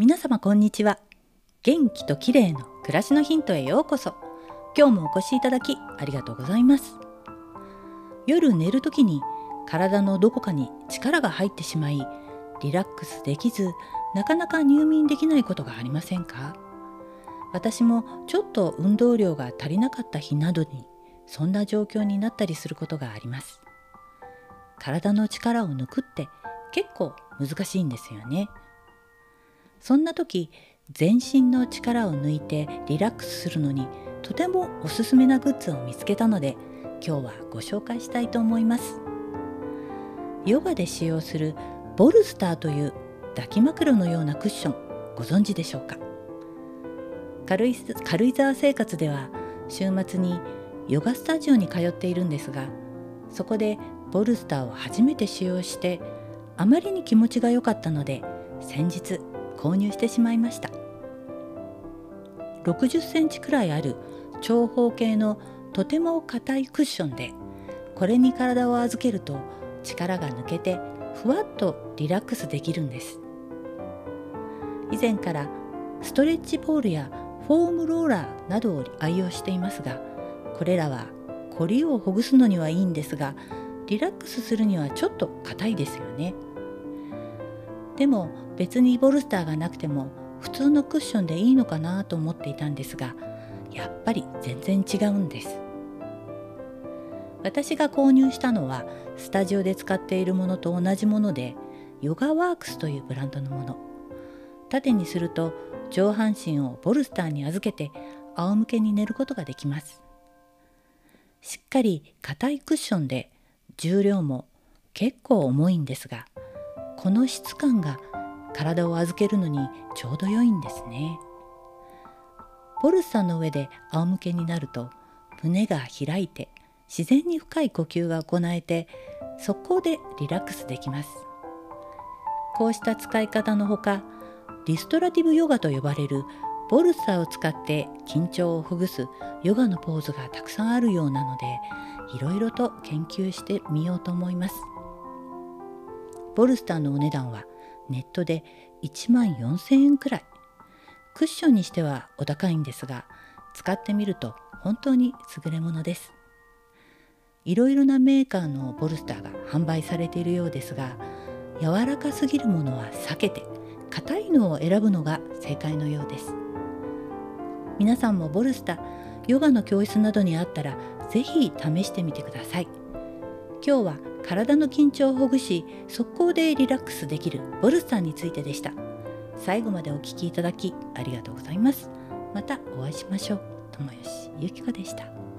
皆様こんにちは。元気と綺麗の暮らしのヒントへようこそ。今日もお越しいただきありがとうございます。夜寝る時に体のどこかに力が入ってしまいリラックスできずなかなか入眠できないことがありませんか？私もちょっと運動量が足りなかった日などにそんな状況になったりすることがあります。体の力を抜くって結構難しいんですよね。そんな時全身の力を抜いてリラックスするのにとてもおすすめなグッズを見つけたので今日はご紹介したいと思います。ヨガで使用するボルスターという抱き枕のようなクッションご存知でしょうか？軽井軽井沢生活では週末にヨガスタジオに通っているんですがそこでボルスターを初めて使用してあまりに気持ちが良かったので先日購入してしまいました。60センチくらいある長方形のとても硬いクッションでこれに体を預けると力が抜けてふわっとリラックスできるんです。以前からストレッチポールやフォームローラーなどを愛用していますがこれらは凝りをほぐすのにはいいんですがリラックスするにはちょっと硬いですよね。でも別にボルスターがなくても普通のクッションでいいのかなと思っていたんですがやっぱり全然違うんです。私が購入したのはスタジオで使っているものと同じものでヨガワークスというブランドのもの。縦にすると上半身をボルスターに預けて仰向けに寝ることができます。しっかり硬いクッションで重量も結構重いんですがこの質感が体を預けるのにちょうど良いんですね。ボルスターの上で仰向けになると胸が開いて自然に深い呼吸が行えて速攻でリラックスできます。こうした使い方のほかリストラティブヨガと呼ばれるボルサーを使って緊張をほぐすヨガのポーズがたくさんあるようなのでいろいろと研究してみようと思います。ボルスターのお値段はネットで1万4000円くらい。クッションにしてはお高いんですが使ってみると本当に優れものです。いろいろなメーカーのボルスターが販売されているようですが柔らかすぎるものは避けて硬いのを選ぶのが正解のようです。皆さんもボルスターヨガの教室などにあったら是非試してみてください。今日は体の緊張をほぐし速攻でリラックスできるボルスさんについてでした。最後までお聴きいただきありがとうございます。またお会いしましょう。友吉ゆきこでした。